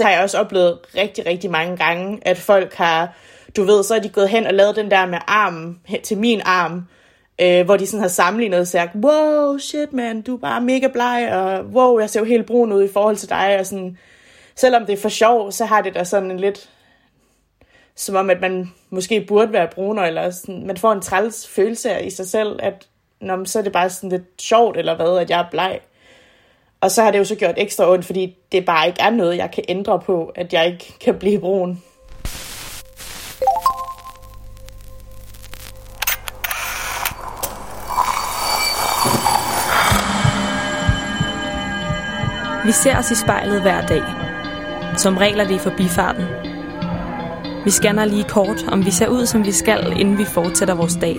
så har jeg også oplevet rigtig, rigtig mange gange, at folk har, du ved, så er de gået hen og lavet den der med armen til min arm, øh, hvor de sådan har sammenlignet og sagt, wow, shit man, du er bare mega bleg, og wow, jeg ser jo helt brun ud i forhold til dig, og sådan, selvom det er for sjov, så har det da sådan en lidt, som om at man måske burde være brunere, eller sådan, man får en træls følelse i sig selv, at når, så er det bare sådan lidt sjovt, eller hvad, at jeg er bleg. Og så har det jo så gjort ekstra ondt, fordi det bare ikke er noget, jeg kan ændre på, at jeg ikke kan blive brun. Vi ser os i spejlet hver dag. Som regler det i forbifarten. Vi scanner lige kort, om vi ser ud, som vi skal, inden vi fortsætter vores dag.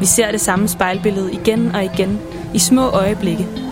Vi ser det samme spejlbillede igen og igen, i små øjeblikke.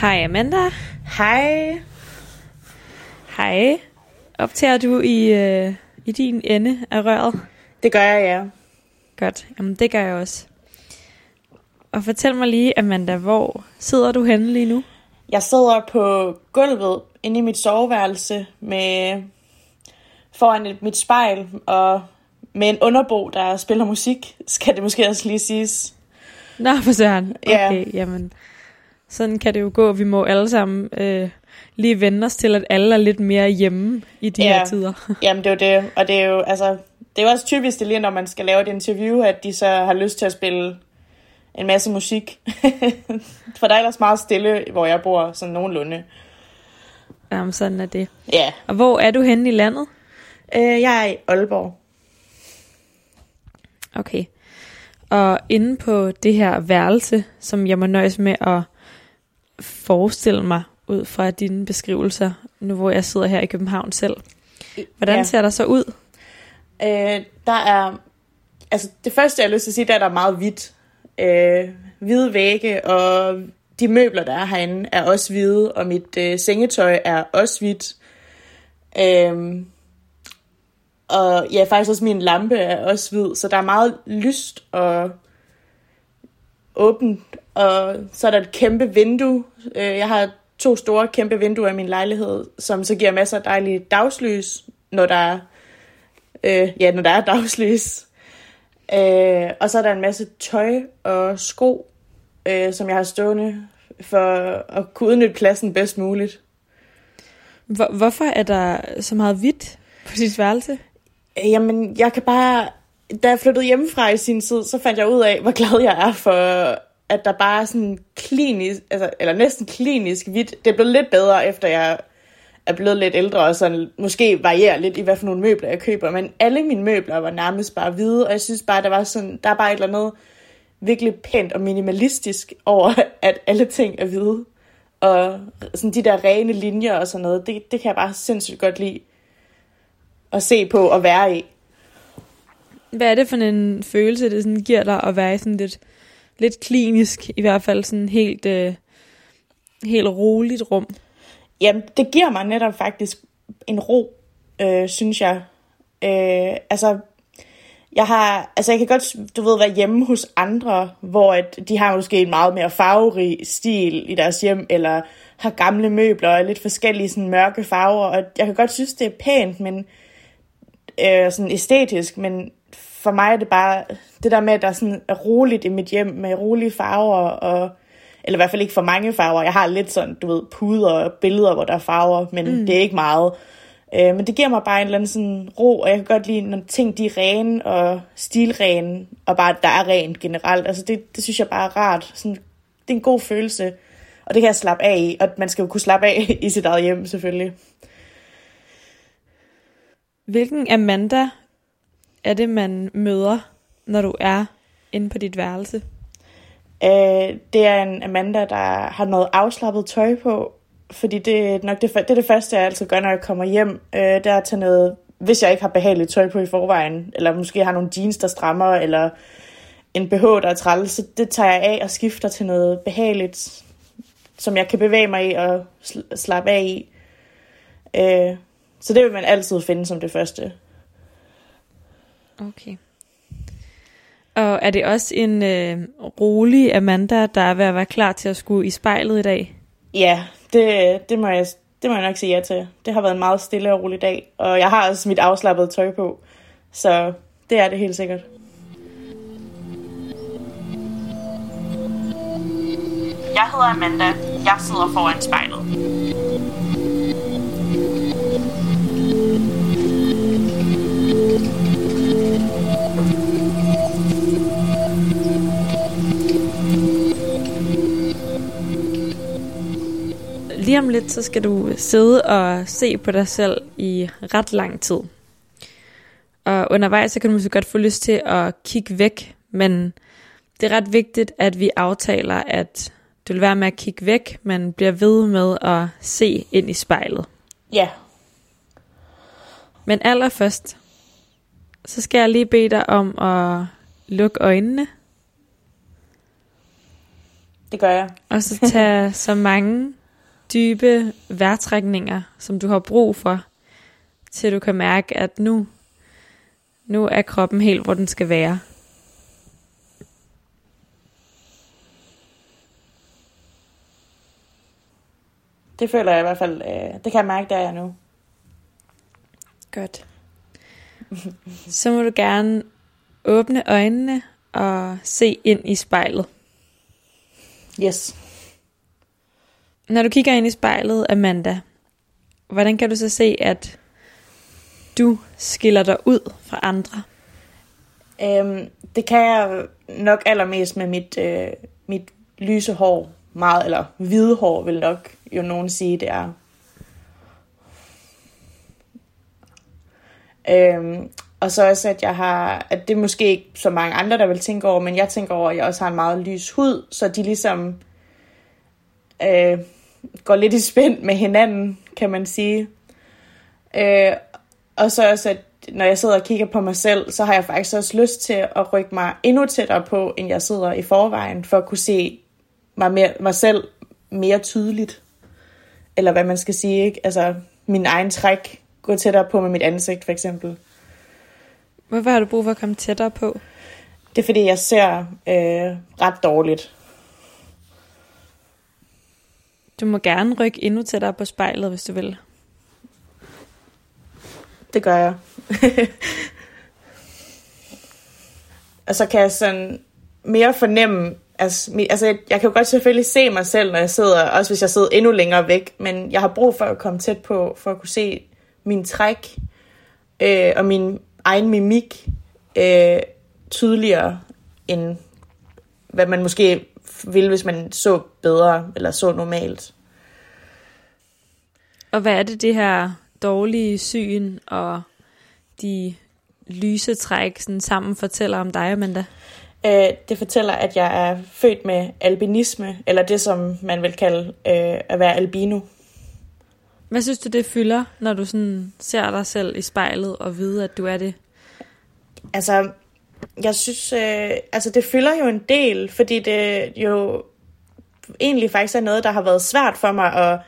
Hej Amanda. Hej. Hej. Optager du i, øh, i din ende af røret? Det gør jeg, ja. Godt. Jamen, det gør jeg også. Og fortæl mig lige, Amanda, hvor sidder du henne lige nu? Jeg sidder på gulvet inde i mit soveværelse med foran et, mit spejl og med en underbo, der spiller musik, skal det måske også lige siges. Nå, for søren. Ja. Okay, jamen. Sådan kan det jo gå. Vi må alle sammen øh, lige vende os til, at alle er lidt mere hjemme i de Ja. her tider. Jamen, det er jo det. Og det er jo, altså, det er jo også typisk, det lige når man skal lave et interview, at de så har lyst til at spille en masse musik. For der er ellers meget stille, hvor jeg bor, sådan nogenlunde. Jamen, sådan er det. Ja. Og hvor er du henne i landet? Øh, jeg er i Aalborg. Okay. Og inde på det her værelse, som jeg må nøjes med at forestille mig ud fra dine beskrivelser, nu hvor jeg sidder her i København selv. Hvordan Ja. ser der så ud? Øh, der er, altså det første jeg har lyst til at sige, der er der meget hvidt. Øh, hvide vægge, og de møbler, der er herinde, er også hvide, og mit øh, sengetøj er også hvidt. Øh, og ja, faktisk også min lampe er også hvid, så der er meget lyst og åbent. Og så er der et kæmpe vindue. Øh, jeg har to store kæmpe vinduer i min lejlighed, som så giver masser af dejligt dagslys, når der er øh, ja, når der er dagslys. Øh, og så er der en masse tøj og sko, øh, som jeg har stående for at kunne udnytte pladsen bedst muligt. Hvor, hvorfor er der så meget hvidt på dit værelse? Øh, jamen, jeg kan bare... Da jeg flyttede hjemmefra i sin tid, så fandt jeg ud af, hvor glad jeg er for, at der bare er sådan klinisk, altså, eller næsten klinisk hvidt. Det er blevet lidt bedre, efter jeg er blevet lidt ældre, og sådan måske varierer lidt i, hvad for nogle møbler jeg køber. Men alle mine møbler var nærmest bare hvide, og jeg synes bare, der var sådan, der er bare et eller andet virkelig pænt og minimalistisk over, at alle ting er hvide. Og sådan de der rene linjer og sådan noget, det, det kan jeg bare sindssygt godt lide at se på og være i. Hvad er det for en følelse, det sådan giver dig at være i sådan lidt, lidt klinisk, i hvert fald sådan helt, øh, helt roligt rum? Jamen, det giver mig netop faktisk en ro, øh, synes jeg. Øh, altså, jeg har, altså jeg kan godt, du ved, være hjemme hos andre, hvor at de har måske en meget mere farverig stil i deres hjem, eller har gamle møbler og lidt forskellige sådan mørke farver, og jeg kan godt synes, det er pænt, men øh, sådan æstetisk, men for mig er det bare det der med, at der sådan er roligt i mit hjem med rolige farver, og, eller i hvert fald ikke for mange farver. Jeg har lidt sådan, du ved, puder og billeder, hvor der er farver, men mm. det er ikke meget. Øh, men det giver mig bare en eller anden sådan ro, og jeg kan godt lide, når ting de er rene og stilrene, og bare, der er rent generelt. Altså det, det synes jeg bare er rart. Sådan, det er en god følelse, og det kan jeg slappe af i, og man skal jo kunne slappe af i sit eget hjem, selvfølgelig. Hvilken Amanda er det, man møder, når du er inde på dit værelse? Øh, det er en Amanda, der har noget afslappet tøj på, fordi det er nok det, det, er det første, jeg altid gør, når jeg kommer hjem. Øh, det er at tage noget, hvis jeg ikke har behageligt tøj på i forvejen, eller måske har nogle jeans, der strammer, eller en BH, der er træls, så det tager jeg af og skifter til noget behageligt, som jeg kan bevæge mig i og slappe af i. Øh, så det vil man altid finde som det første. Okay. Og er det også en øh, rolig Amanda, der er ved at være klar til at skulle i spejlet i dag? Ja, det, det, må jeg, det må jeg nok sige ja til. Det har været en meget stille og rolig dag, og jeg har også mit afslappede tøj på, så det er det helt sikkert. Jeg hedder Amanda. Jeg sidder foran spejlet. Lige om lidt, så skal du sidde og se på dig selv i ret lang tid. Og undervejs, så kan du måske godt få lyst til at kigge væk, men det er ret vigtigt, at vi aftaler, at du vil være med at kigge væk, men bliver ved med at se ind i spejlet. Ja. Men allerførst, så skal jeg lige bede dig om at lukke øjnene. Det gør jeg. Og så tage så mange dybe vejrtrækninger, som du har brug for, til du kan mærke, at nu, nu er kroppen helt, hvor den skal være. Det føler jeg i hvert fald, øh, det kan jeg mærke, der er jeg nu. Godt. Så må du gerne åbne øjnene og se ind i spejlet. Yes. Når du kigger ind i spejlet, Amanda, hvordan kan du så se, at du skiller dig ud fra andre? Øhm, det kan jeg nok allermest med mit, øh, mit lyse hår. Meget, eller hvide hår vil nok jo nogen sige, det er. Øhm, og så også, at jeg har, at det er måske ikke så mange andre, der vil tænke over, men jeg tænker over, at jeg også har en meget lys hud, så de ligesom øh, går lidt i spænd med hinanden, kan man sige. Øh, og så også, at når jeg sidder og kigger på mig selv, så har jeg faktisk også lyst til at rykke mig endnu tættere på, end jeg sidder i forvejen, for at kunne se mig, mere, mig selv mere tydeligt. Eller hvad man skal sige, ikke? Altså, min egen træk gå tættere på med mit ansigt, for eksempel. Hvorfor har du brug for at komme tættere på? Det er, fordi jeg ser øh, ret dårligt. Du må gerne rykke endnu tættere på spejlet, hvis du vil. Det gør jeg. og så kan jeg sådan mere fornemme, altså, altså jeg kan jo godt selvfølgelig se mig selv, når jeg sidder, også hvis jeg sidder endnu længere væk, men jeg har brug for at komme tæt på, for at kunne se min træk øh, og min egen mimik øh, tydeligere, end hvad man måske ville, hvis man så bedre eller så normalt. Og hvad er det, det her dårlige syn og de lyse træk sådan sammen fortæller om dig, Amanda? Øh, det fortæller, at jeg er født med albinisme, eller det, som man vil kalde øh, at være albino. Hvad synes du, det fylder, når du sådan ser dig selv i spejlet og ved, at du er det? Altså, jeg synes, øh, altså det fylder jo en del, fordi det jo egentlig faktisk er noget, der har været svært for mig at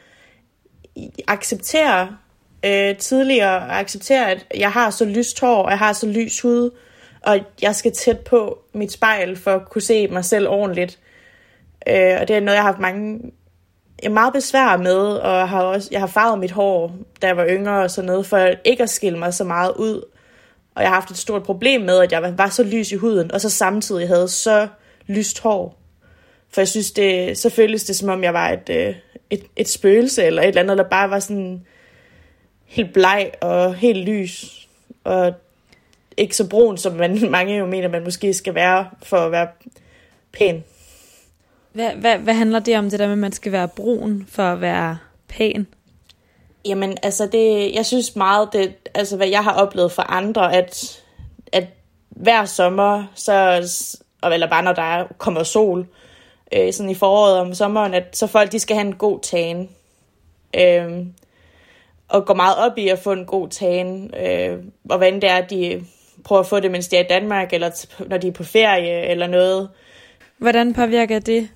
acceptere øh, tidligere, at acceptere, at jeg har så lyst hår, og jeg har så lys hud, og jeg skal tæt på mit spejl for at kunne se mig selv ordentligt. Øh, og det er noget, jeg har haft mange jeg er meget besvær med, og har også, jeg har farvet mit hår, da jeg var yngre og sådan noget, for ikke at skille mig så meget ud. Og jeg har haft et stort problem med, at jeg var så lys i huden, og så samtidig havde så lyst hår. For jeg synes, det, så føltes det, som om jeg var et, øh, et, et spøgelse, eller et eller andet, der bare var sådan helt bleg og helt lys. Og ikke så brun, som man, mange jo mener, man måske skal være, for at være pæn. Hvad, hvad, hvad handler det om, det der med, at man skal være brun for at være pæn? Jamen, altså det, jeg synes meget, det, altså hvad jeg har oplevet for andre, at, at hver sommer, så, eller bare når der kommer sol, øh, sådan i foråret om sommeren, at så folk de skal have en god tan. Øh, og går meget op i at få en god tan, øh, og hvordan det er, de prøver at få det, mens de er i Danmark, eller når de er på ferie, eller noget. Hvordan påvirker det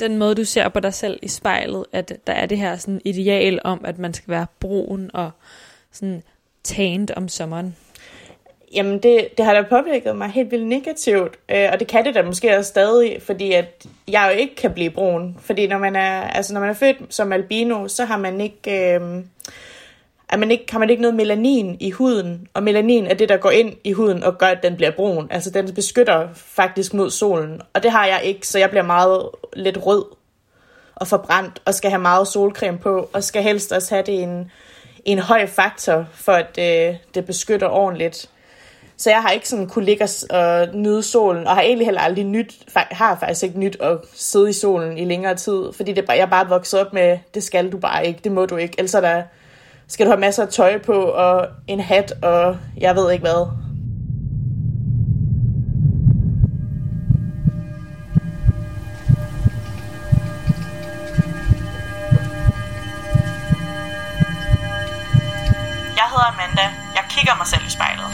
den måde, du ser på dig selv i spejlet, at der er det her sådan ideal om, at man skal være brun og sådan tanned om sommeren? Jamen, det, det har da påvirket mig helt vildt negativt, øh, og det kan det da måske også stadig, fordi at jeg jo ikke kan blive brun. Fordi når man er, altså når man er født som albino, så har man ikke... Øh, at man ikke, har man ikke noget melanin i huden, og melanin er det, der går ind i huden og gør, at den bliver brun. Altså den beskytter faktisk mod solen, og det har jeg ikke, så jeg bliver meget lidt rød og forbrændt, og skal have meget solcreme på, og skal helst også have det i en, en høj faktor, for at det, det beskytter ordentligt. Så jeg har ikke sådan kunne ligge og nyde solen, og har egentlig heller aldrig nyt, har faktisk ikke nyt at sidde i solen i længere tid, fordi det, jeg er bare vokset op med, det skal du bare ikke, det må du ikke, ellers er der skal du have masser af tøj på, og en hat, og jeg ved ikke hvad. Jeg hedder Amanda. Jeg kigger mig selv i spejlet.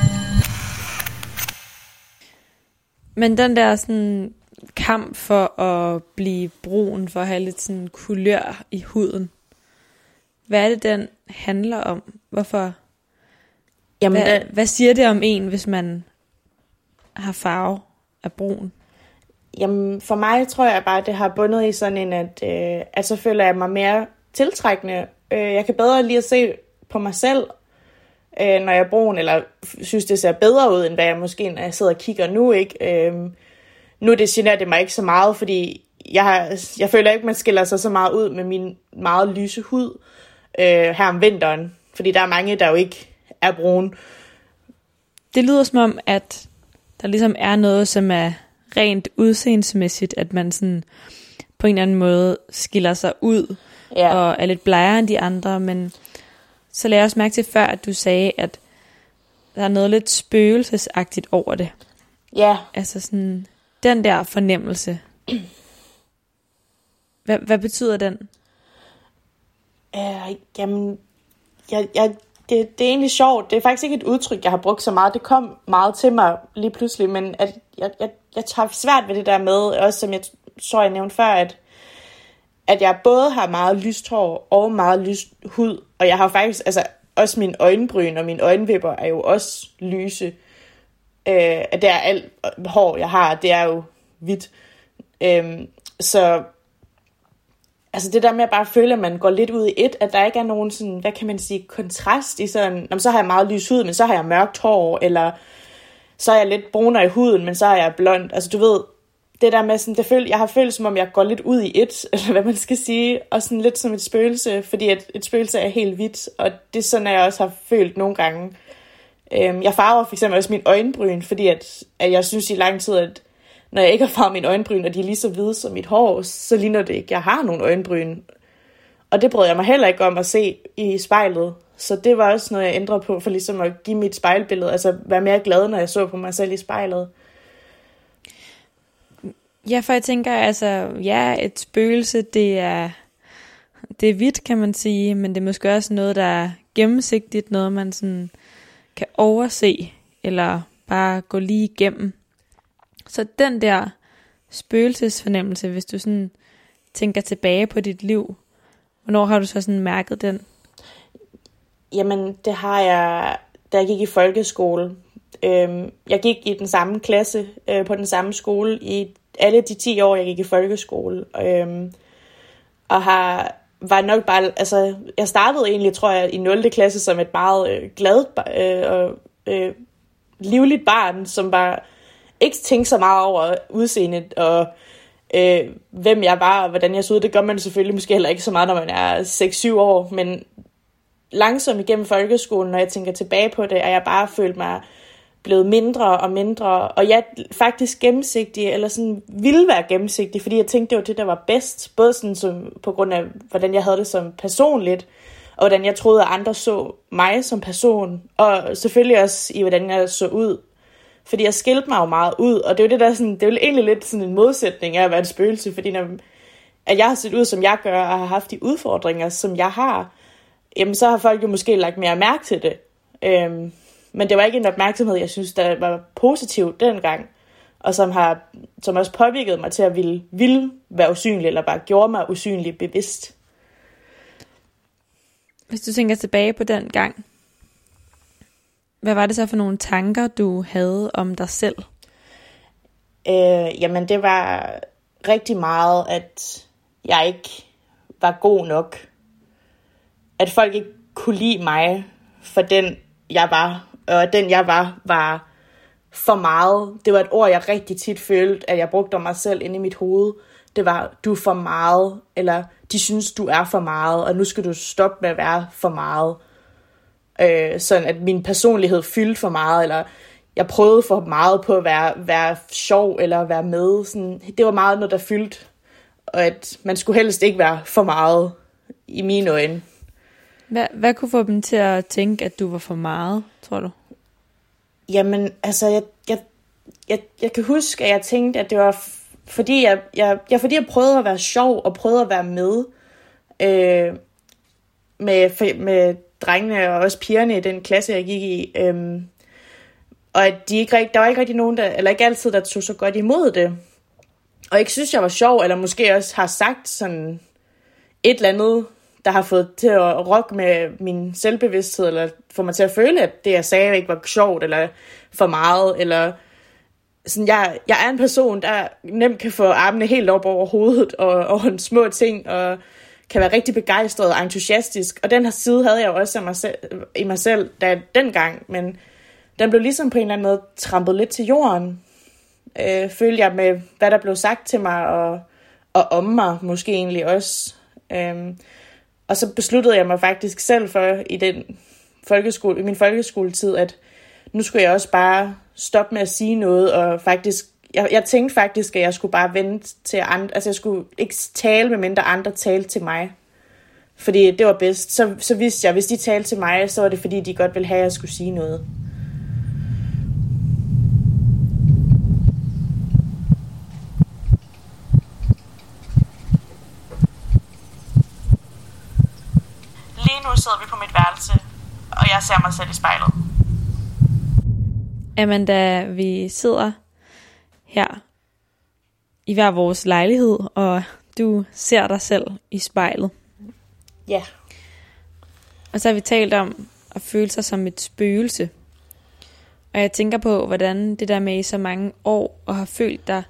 Men den der sådan kamp for at blive brun, for at have lidt sådan kulør i huden, hvad er det, den handler om? Hvorfor? Jamen, hvad, det... hvad siger det om en, hvis man har farve af brun? Jamen, for mig tror jeg bare, at det har bundet i sådan en, at, øh, at så føler jeg mig mere tiltrækkende. Øh, jeg kan bedre lige at se på mig selv, øh, når jeg er brun, eller synes, det ser bedre ud, end hvad jeg måske, når jeg sidder og kigger nu, ikke? Øh, nu det generer det mig ikke så meget, fordi jeg, har, jeg føler ikke, man skiller sig så meget ud med min meget lyse hud øh, her om vinteren. Fordi der er mange, der jo ikke er brune. Det lyder som om, at der ligesom er noget, som er rent udseendsmæssigt, at man sådan på en eller anden måde skiller sig ud ja. og er lidt blegere end de andre, men så lagde jeg også mærke til før, at du sagde, at der er noget lidt spøgelsesagtigt over det. Ja. Altså sådan, den der fornemmelse. Hvad, hvad betyder den? Øh, jamen, jeg, jeg, det, det er egentlig sjovt. Det er faktisk ikke et udtryk, jeg har brugt så meget. Det kom meget til mig lige pludselig, men at jeg, jeg, jeg tager svært ved det der med, også som jeg så jeg nævnte før, at, at jeg både har meget lyst hår og meget lyst hud, og jeg har faktisk, altså også min øjenbryn og mine øjenvipper er jo også lyse. Øh, det er alt hår, jeg har, det er jo hvidt. Øh, så altså det der med at bare føle, at man går lidt ud i et, at der ikke er nogen sådan, hvad kan man sige, kontrast i sådan, Jamen, så har jeg meget lys hud, men så har jeg mørkt hår, eller så er jeg lidt brunere i huden, men så er jeg blond. Altså du ved, det der med sådan, det føl, jeg har følt som om jeg går lidt ud i et, eller hvad man skal sige, og sådan lidt som et spøgelse, fordi at et spøgelse er helt hvidt, og det er sådan, at jeg også har følt nogle gange. Øhm, jeg farver for eksempel også min øjenbryn, fordi at, at jeg synes i lang tid, at når jeg ikke har farvet mine øjenbryn, og de er lige så hvide som mit hår, så ligner det ikke, jeg har nogle øjenbryn. Og det brød jeg mig heller ikke om at se i spejlet. Så det var også noget, jeg ændrede på, for ligesom at give mit spejlbillede, altså være mere glad, når jeg så på mig selv i spejlet. Ja, for jeg tænker, altså, ja, et spøgelse, det er, det er hvidt, kan man sige, men det er måske også noget, der er gennemsigtigt, noget man sådan kan overse, eller bare gå lige igennem. Så den der spøgelsesfornemmelse, hvis du sådan tænker tilbage på dit liv, hvornår har du så sådan mærket den? Jamen, det har jeg, da jeg gik i folkeskole. Øhm, jeg gik i den samme klasse øh, på den samme skole i alle de 10 år, jeg gik i folkeskole. Øhm, og har var nok bare, altså, jeg startede egentlig, tror jeg, i 0. klasse som et meget øh, glad øh, og øh, livligt barn, som var ikke tænke så meget over udseendet og øh, hvem jeg var og hvordan jeg så ud. Det gør man selvfølgelig måske heller ikke så meget, når man er 6-7 år, men langsomt igennem folkeskolen, når jeg tænker tilbage på det, er jeg bare følt mig blevet mindre og mindre, og jeg faktisk gennemsigtig, eller sådan ville være gennemsigtig, fordi jeg tænkte, det var det, der var bedst, både sådan som, på grund af, hvordan jeg havde det som personligt, og hvordan jeg troede, at andre så mig som person, og selvfølgelig også i, hvordan jeg så ud fordi jeg skilte mig jo meget ud, og det er jo det der sådan, det er jo egentlig lidt sådan en modsætning af at være en spøgelse, fordi når, at jeg har set ud, som jeg gør, og har haft de udfordringer, som jeg har, jamen så har folk jo måske lagt mere mærke til det. Øhm, men det var ikke en opmærksomhed, jeg synes, der var positiv dengang, og som har som også påvirket mig til at ville, ville være usynlig, eller bare gjorde mig usynlig bevidst. Hvis du tænker tilbage på den gang, hvad var det så for nogle tanker, du havde om dig selv? Øh, jamen, det var rigtig meget, at jeg ikke var god nok. At folk ikke kunne lide mig for den, jeg var. Og den, jeg var, var for meget. Det var et ord, jeg rigtig tit følte, at jeg brugte om mig selv inde i mit hoved. Det var, du er for meget, eller de synes, du er for meget, og nu skal du stoppe med at være for meget. Øh, sådan at min personlighed fyldte for meget, eller jeg prøvede for meget på at være, være sjov eller være med. Sådan, det var meget noget, der fyldte. Og at man skulle helst ikke være for meget i mine øjne. Hvad, hvad kunne få dem til at tænke, at du var for meget, tror du? Jamen, altså, jeg, jeg, jeg, jeg kan huske, at jeg tænkte, at det var fordi jeg, jeg, jeg, fordi jeg prøvede at være sjov og prøvede at være med øh, med, med drengene og også pigerne i den klasse, jeg gik i. Øhm, og at de ikke, der var ikke rigtig nogen, der, eller ikke altid, der tog så godt imod det. Og ikke synes, jeg var sjov, eller måske også har sagt sådan et eller andet, der har fået til at rokke med min selvbevidsthed, eller få mig til at føle, at det, jeg sagde, ikke var sjovt, eller for meget, eller sådan, jeg, jeg er en person, der nemt kan få armene helt op over hovedet, og over en små ting, og kan være rigtig begejstret og entusiastisk. Og den her side havde jeg jo også i mig selv, i mig selv da, dengang, men den blev ligesom på en eller anden måde trampet lidt til jorden, øh, følte jeg med, hvad der blev sagt til mig, og, og om mig måske egentlig også. Øhm, og så besluttede jeg mig faktisk selv for i den folkeskole, i min folkeskoletid, at nu skulle jeg også bare stoppe med at sige noget, og faktisk, jeg, jeg tænkte faktisk, at jeg skulle bare vente til andre, altså jeg skulle ikke tale, med mindre andre talte til mig. Fordi det var bedst. Så, så vidste jeg, at hvis de talte til mig, så var det fordi, de godt ville have, at jeg skulle sige noget. nu sidder vi på mit værelse, og jeg ser mig selv i spejlet. Amanda, vi sidder her i hver vores lejlighed, og du ser dig selv i spejlet. Ja. Og så har vi talt om at føle sig som et spøgelse. Og jeg tænker på, hvordan det der med i så mange år, og har følt dig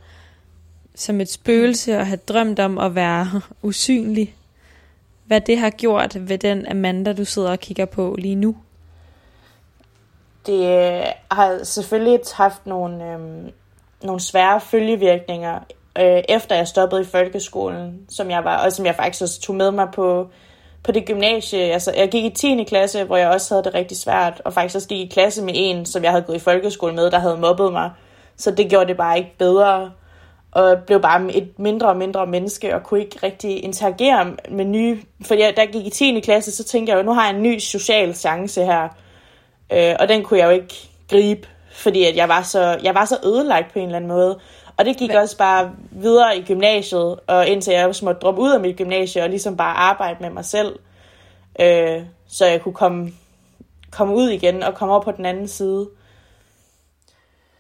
som et spøgelse, og har drømt om at være usynlig, hvad det har gjort ved den Amanda, du sidder og kigger på lige nu? Det øh, har selvfølgelig haft nogle, øhm, nogle svære følgevirkninger, øh, efter jeg stoppede i folkeskolen, som jeg var, og som jeg faktisk også tog med mig på, på det gymnasie. Altså, jeg gik i 10. klasse, hvor jeg også havde det rigtig svært, og faktisk også gik i klasse med en, som jeg havde gået i folkeskole med, der havde mobbet mig. Så det gjorde det bare ikke bedre og blev bare et mindre og mindre menneske, og kunne ikke rigtig interagere med nye... For jeg, da jeg gik i 10. klasse, så tænkte jeg jo, nu har jeg en ny social chance her. Øh, og den kunne jeg jo ikke gribe, fordi at jeg, var så, jeg var så ødelagt på en eller anden måde. Og det gik Hvad? også bare videre i gymnasiet, og indtil jeg også måtte droppe ud af mit gymnasie, og ligesom bare arbejde med mig selv, øh, så jeg kunne komme, komme ud igen og komme over på den anden side.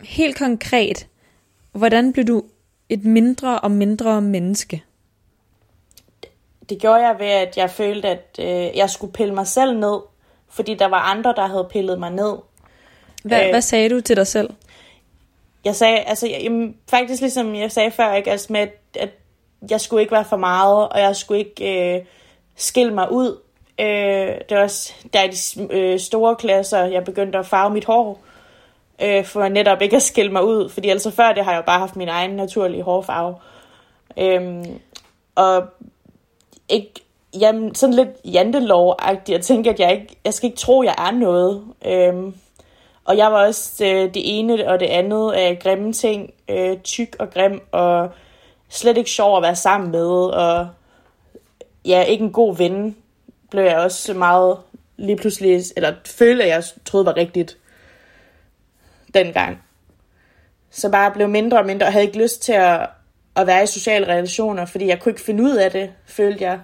Helt konkret, hvordan blev du et mindre og mindre menneske? Det gjorde jeg ved, at jeg følte, at øh, jeg skulle pille mig selv ned, fordi der var andre, der havde pillet mig ned. Hvad, øh, hvad sagde du til dig selv? Jeg sagde, altså, jamen, faktisk ligesom jeg sagde før, ikke, altså med, at, at jeg skulle ikke være for meget, og jeg skulle ikke øh, skille mig ud. Øh, det var også der i de øh, store klasser, jeg begyndte at farve mit hår øh, for netop ikke at skille mig ud, fordi altså før det har jeg jo bare haft min egen naturlige hårfarve. Øhm, og ikke, jamen, sådan lidt jantelov-agtigt, at tænke, at jeg, ikke, jeg skal ikke tro, at jeg er noget. Øhm, og jeg var også øh, det ene og det andet af grimme ting, øh, tyk og grim, og slet ikke sjov at være sammen med, og ja, ikke en god ven, blev jeg også meget lige pludselig, eller følte, at jeg troede var rigtigt dengang. Så bare blev mindre og mindre, og havde ikke lyst til at, at være i sociale relationer, fordi jeg kunne ikke finde ud af det, følte jeg.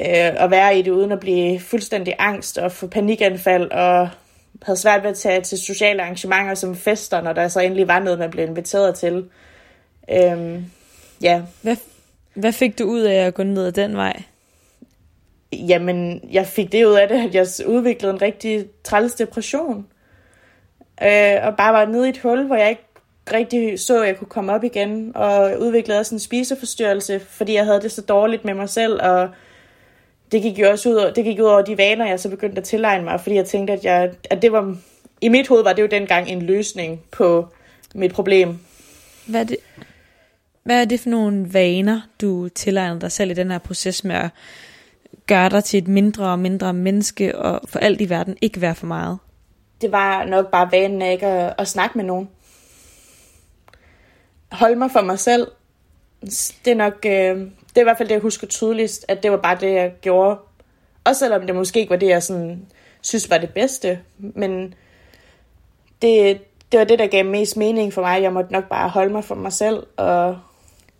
øh, at være i det, uden at blive fuldstændig angst og få panikanfald, og havde svært ved at tage til sociale arrangementer som fester, når der så endelig var noget, man blev inviteret til. Øhm, ja. Hvad, hvad fik du ud af at gå ned ad den vej? Jamen, jeg fik det ud af det, at jeg udviklede en rigtig træls depression. Øh, og bare var nede i et hul, hvor jeg ikke rigtig så, at jeg kunne komme op igen. Og udviklede også en spiseforstyrrelse, fordi jeg havde det så dårligt med mig selv. Og det gik jo også ud, over, det gik ud over de vaner, jeg så begyndte at tilegne mig. Fordi jeg tænkte, at, jeg, at det var... I mit hoved var det jo dengang en løsning på mit problem. Hvad er det, hvad er det for nogle vaner, du tilegner dig selv i den her proces med at gøre dig til et mindre og mindre menneske, og for alt i verden ikke være for meget? Det var nok bare vanen af ikke at, at snakke med nogen. Holde mig for mig selv. Det er nok, øh, det er i hvert fald det, jeg husker tydeligst, at det var bare det, jeg gjorde. Også selvom det måske ikke var det, jeg sådan, synes var det bedste. Men det, det var det, der gav mest mening for mig. Jeg måtte nok bare holde mig for mig selv, og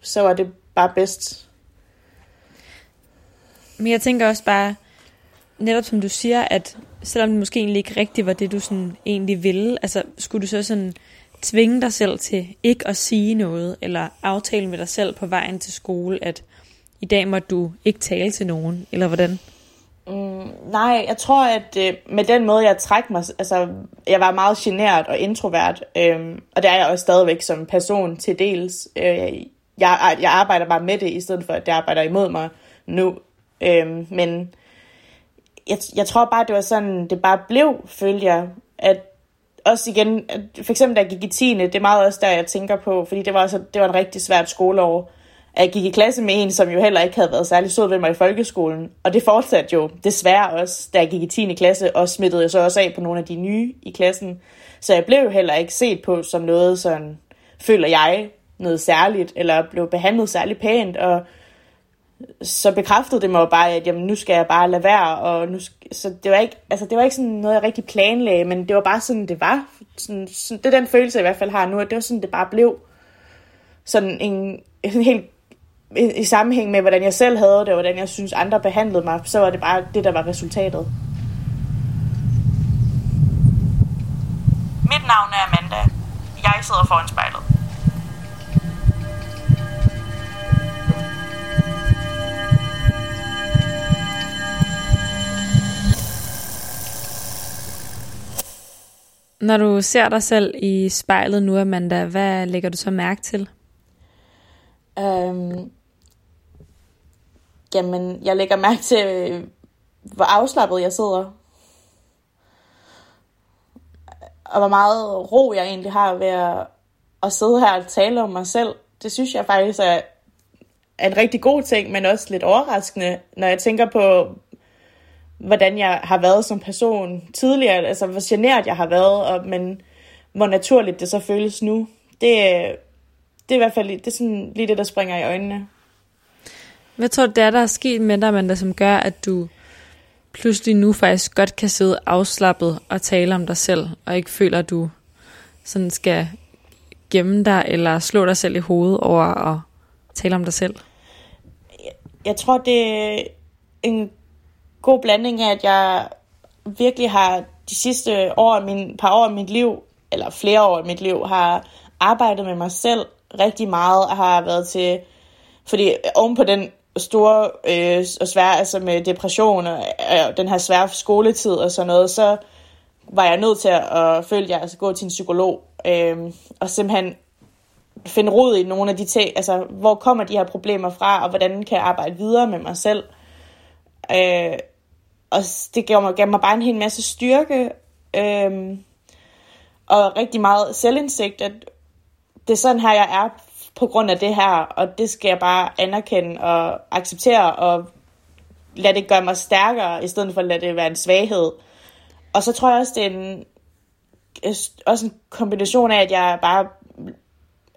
så var det bare bedst. Men jeg tænker også bare, netop som du siger, at selvom det måske egentlig ikke rigtigt var det, du sådan egentlig ville, altså skulle du så sådan tvinge dig selv til ikke at sige noget, eller aftale med dig selv på vejen til skole, at i dag må du ikke tale til nogen, eller hvordan? Mm, nej, jeg tror, at øh, med den måde, jeg træk mig, altså, jeg var meget genert og introvert, øh, og det er jeg også stadigvæk som person til dels. Øh, jeg, jeg arbejder bare med det, i stedet for, at det arbejder imod mig nu. Øh, men jeg, jeg tror bare, det var sådan, det bare blev, følger jeg, at også igen, at for eksempel da jeg gik i 10. det er meget også der, jeg tænker på, fordi det var, også, det var en rigtig svært skoleår, at jeg gik i klasse med en, som jo heller ikke havde været særlig sød ved mig i folkeskolen. Og det fortsatte jo desværre også, da jeg gik i 10. klasse, og smittede jeg så også af på nogle af de nye i klassen. Så jeg blev jo heller ikke set på som noget sådan, føler jeg, noget særligt, eller blev behandlet særlig pænt, og så bekræftede det mig jo bare, at jamen, nu skal jeg bare lade være, og nu skal, så det var, ikke, altså, det var ikke sådan noget, jeg rigtig planlagde, men det var bare sådan, det var. Sådan, sådan, det er den følelse, jeg i hvert fald har nu, at det var sådan, det bare blev. Sådan en, en helt i, i sammenhæng med, hvordan jeg selv havde det, og hvordan jeg synes, andre behandlede mig, så var det bare det, der var resultatet. Mit navn er Amanda. Jeg sidder foran spejlet. Når du ser dig selv i spejlet nu, Amanda, hvad lægger du så mærke til? Øhm, jamen, jeg lægger mærke til, øh, hvor afslappet jeg sidder. Og hvor meget ro jeg egentlig har ved at, at sidde her og tale om mig selv. Det synes jeg faktisk er, er en rigtig god ting, men også lidt overraskende, når jeg tænker på, hvordan jeg har været som person tidligere, altså hvor generet jeg har været, og, men hvor naturligt det så føles nu. Det, øh, det er i hvert fald det er sådan lige det, der springer i øjnene. Hvad tror du, det er, der er sket med dig, Amanda, som gør, at du pludselig nu faktisk godt kan sidde afslappet og tale om dig selv, og ikke føler, at du sådan skal gemme dig, eller slå dig selv i hovedet over at tale om dig selv? Jeg, jeg tror, det er en god blanding af, at jeg virkelig har de sidste år, min, par år i mit liv, eller flere år i mit liv, har arbejdet med mig selv rigtig meget, og har været til, fordi oven på den store øh, og svære, altså med depression og øh, den her svære skoletid og sådan noget, så var jeg nødt til at, at følge jer, jeg altså gå til en psykolog, øh, og simpelthen finde rod i nogle af de ting, altså hvor kommer de her problemer fra, og hvordan kan jeg arbejde videre med mig selv. Øh, og det gav mig, gav mig bare en hel masse styrke, øh, og rigtig meget selvindsigt, at det er sådan her, jeg er på grund af det her, og det skal jeg bare anerkende og acceptere, og lade det gøre mig stærkere, i stedet for at lade det være en svaghed. Og så tror jeg også, det er en, øh, også en kombination af, at jeg bare,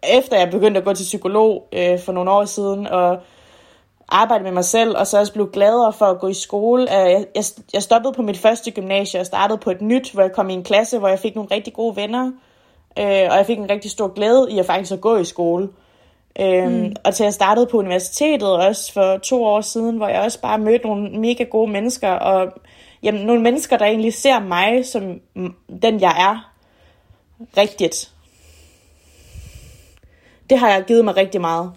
efter jeg begyndte at gå til psykolog øh, for nogle år siden, og arbejde med mig selv, og så også blev gladere for at gå i skole. Jeg, jeg, jeg stoppede på mit første gymnasie og startede på et nyt, hvor jeg kom i en klasse, hvor jeg fik nogle rigtig gode venner, øh, og jeg fik en rigtig stor glæde i at faktisk at gå i skole. Øhm, mm. Og til jeg startede på universitetet også for to år siden, hvor jeg også bare mødte nogle mega gode mennesker, og jamen, nogle mennesker, der egentlig ser mig som den, jeg er, rigtigt. Det har jeg givet mig rigtig meget.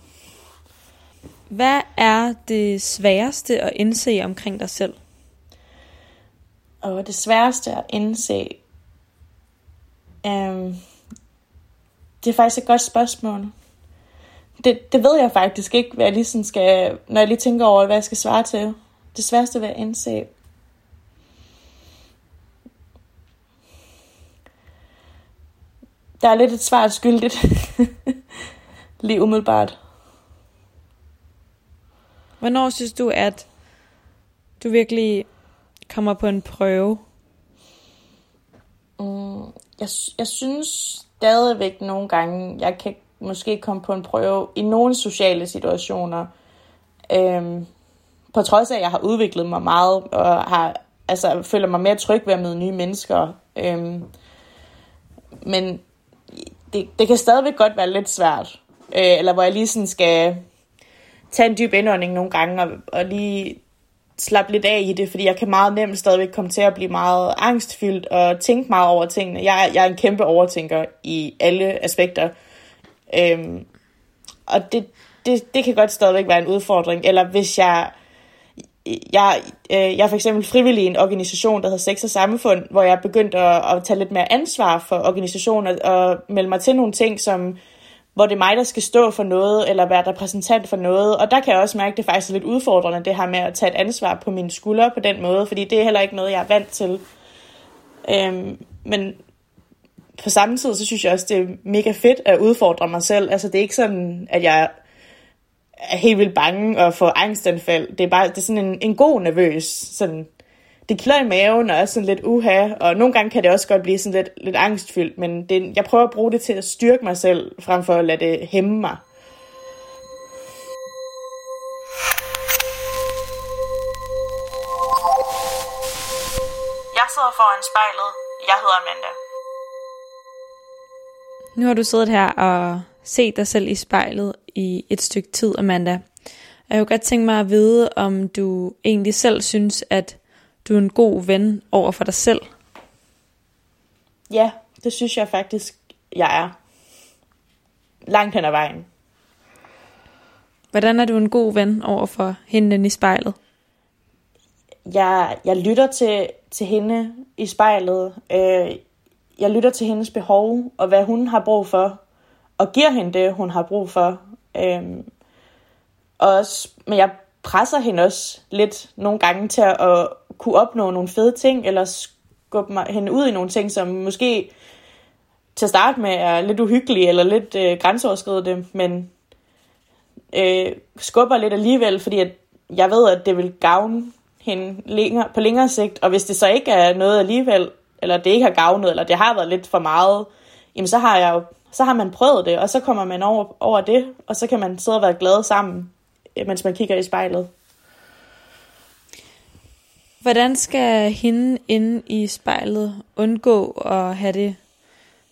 Hvad er det sværeste at indse omkring dig selv? Og det sværeste at indse, um, det er faktisk et godt spørgsmål. Det, det ved jeg faktisk ikke, hvad jeg lige sådan skal, når jeg lige tænker over, hvad jeg skal svare til. Det sværeste ved at indse. Der er lidt et svar skyldigt. lige umiddelbart. Hvornår synes du, at du virkelig kommer på en prøve? Mm, jeg, jeg synes stadigvæk nogle gange, jeg kan måske komme på en prøve i nogle sociale situationer. Øhm, på trods af, at jeg har udviklet mig meget, og har, altså, føler mig mere tryg ved at møde nye mennesker. Øhm, men det, det kan stadigvæk godt være lidt svært. Øh, eller hvor jeg lige sådan skal tage en dyb indånding nogle gange, og, og lige slappe lidt af i det, fordi jeg kan meget nemt stadigvæk komme til at blive meget angstfyldt og tænke meget over tingene. Jeg, jeg er en kæmpe overtænker i alle aspekter. Øhm, og det, det, det kan godt stadigvæk være en udfordring. Eller hvis jeg... Jeg, øh, jeg er for eksempel frivillig i en organisation, der hedder Sex og Samfund, hvor jeg begyndte at, at tage lidt mere ansvar for organisationen og, og melde mig til nogle ting, som hvor det er mig, der skal stå for noget, eller være repræsentant for noget. Og der kan jeg også mærke, at det faktisk er lidt udfordrende, det her med at tage et ansvar på mine skuldre på den måde, fordi det er heller ikke noget, jeg er vant til. Øhm, men på samme tid, så synes jeg også, det er mega fedt at udfordre mig selv. Altså, det er ikke sådan, at jeg er helt vildt bange og får angstanfald. Det er bare det er sådan en, en god nervøs, sådan det kilder i maven og er sådan lidt uha, og nogle gange kan det også godt blive sådan lidt, lidt angstfyldt, men det, jeg prøver at bruge det til at styrke mig selv, frem for at lade det hæmme mig. Jeg sidder foran spejlet. Jeg hedder Amanda. Nu har du siddet her og set dig selv i spejlet i et stykke tid, Amanda. Jeg kunne godt tænke mig at vide, om du egentlig selv synes, at du er en god ven over for dig selv? Ja, det synes jeg faktisk, jeg er. Langt hen ad vejen. Hvordan er du en god ven over for hende i spejlet? Jeg, jeg lytter til, til hende i spejlet. Øh, jeg lytter til hendes behov og hvad hun har brug for. Og giver hende det, hun har brug for. Øh, også, men jeg presser hende også lidt nogle gange til at kunne opnå nogle fede ting, eller skubbe mig, hende ud i nogle ting, som måske til at starte med er lidt uhyggelige, eller lidt øh, grænseoverskridende, men øh, skubber lidt alligevel, fordi at jeg ved, at det vil gavne hende længere, på længere sigt, og hvis det så ikke er noget alligevel, eller det ikke har gavnet, eller det har været lidt for meget, jamen så har jeg jo, så har man prøvet det, og så kommer man over, over det, og så kan man sidde og være glade sammen, mens man kigger i spejlet. Hvordan skal hende inde i spejlet undgå at have det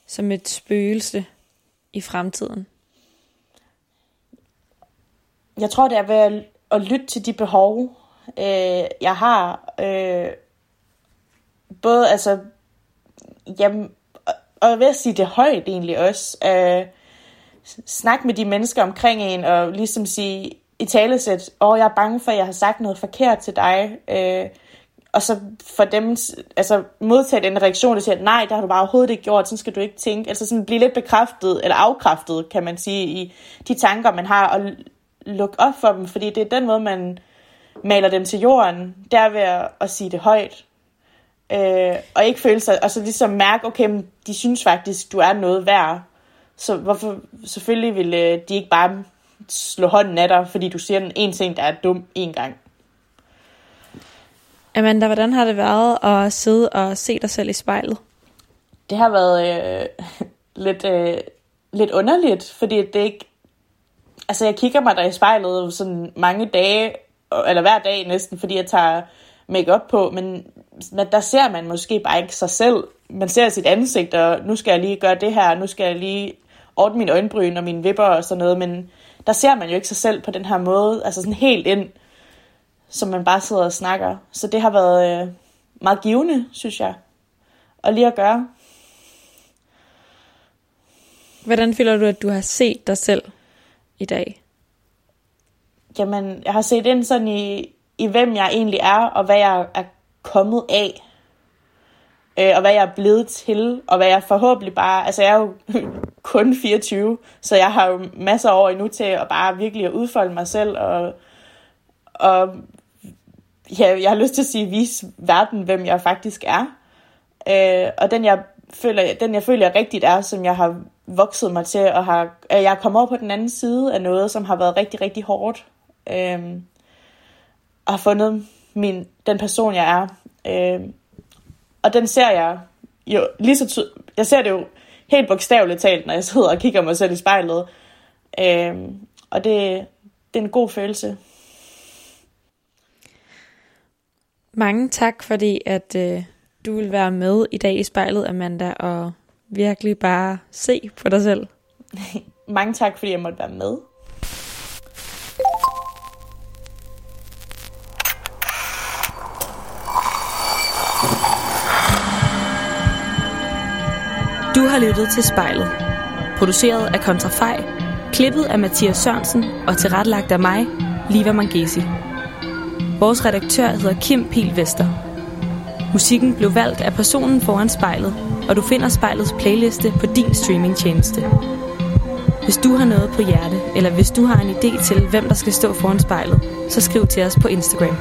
som et spøgelse i fremtiden? Jeg tror, det er ved at lytte til de behov, øh, jeg har. Øh, både altså, jamen, og jeg vil sige det højt egentlig også. Øh, snak med de mennesker omkring en, og ligesom sige i talesæt, åh, oh, jeg er bange for, at jeg har sagt noget forkert til dig. Øh, og så for dem, altså modtage den reaktion, der siger, nej, det har du bare overhovedet ikke gjort, sådan skal du ikke tænke. Altså sådan blive lidt bekræftet, eller afkræftet, kan man sige, i de tanker, man har, og lukke op for dem, fordi det er den måde, man maler dem til jorden, der ved at, at sige det højt. Øh, og ikke føle sig, og så ligesom mærke, okay, men de synes faktisk, du er noget værd. Så hvorfor selvfølgelig vil øh, de ikke bare slå hånden af dig, fordi du siger en ting, der er dum en gang. Amanda, hvordan har det været at sidde og se dig selv i spejlet? Det har været øh, lidt, øh, lidt underligt, fordi det ikke... Altså, jeg kigger mig der i spejlet sådan mange dage, eller hver dag næsten, fordi jeg tager makeup på, men der ser man måske bare ikke sig selv. Man ser sit ansigt, og nu skal jeg lige gøre det her, nu skal jeg lige ordne mine øjenbryn og mine vipper og sådan noget, men der ser man jo ikke sig selv på den her måde, altså sådan helt ind, som man bare sidder og snakker. Så det har været øh, meget givende, synes jeg, og lige at gøre. Hvordan føler du, at du har set dig selv i dag? Jamen, jeg har set ind sådan i, i hvem jeg egentlig er, og hvad jeg er kommet af. Øh, og hvad jeg er blevet til, og hvad jeg forhåbentlig bare... Altså, jeg er jo kun 24, så jeg har jo masser af år endnu til at bare virkelig at udfolde mig selv, og, og ja, jeg har lyst til at sige, vise verden, hvem jeg faktisk er. Øh, og den jeg, føler, den, jeg føler rigtigt er, som jeg har vokset mig til, og har, jeg er kommet over på den anden side af noget, som har været rigtig, rigtig hårdt. Øh, og har fundet min, den person, jeg er. Øh, og den ser jeg jo lige så ty- jeg ser det jo helt bogstaveligt talt, når jeg sidder og kigger mig selv i spejlet. Øh, og det, det er en god følelse. Mange tak, fordi at øh, du vil være med i dag i spejlet, Amanda, og virkelig bare se på dig selv. Mange tak, fordi jeg måtte være med. Har lyttet til spejlet. Produceret af Kontrafej, klippet af Mathias Sørensen og tilrettelagt af mig, Liva Mangesi. Vores redaktør hedder Kim Pil Vester. Musikken blev valgt af personen foran spejlet, og du finder spejlets playliste på din streamingtjeneste. Hvis du har noget på hjerte, eller hvis du har en idé til, hvem der skal stå foran spejlet, så skriv til os på Instagram.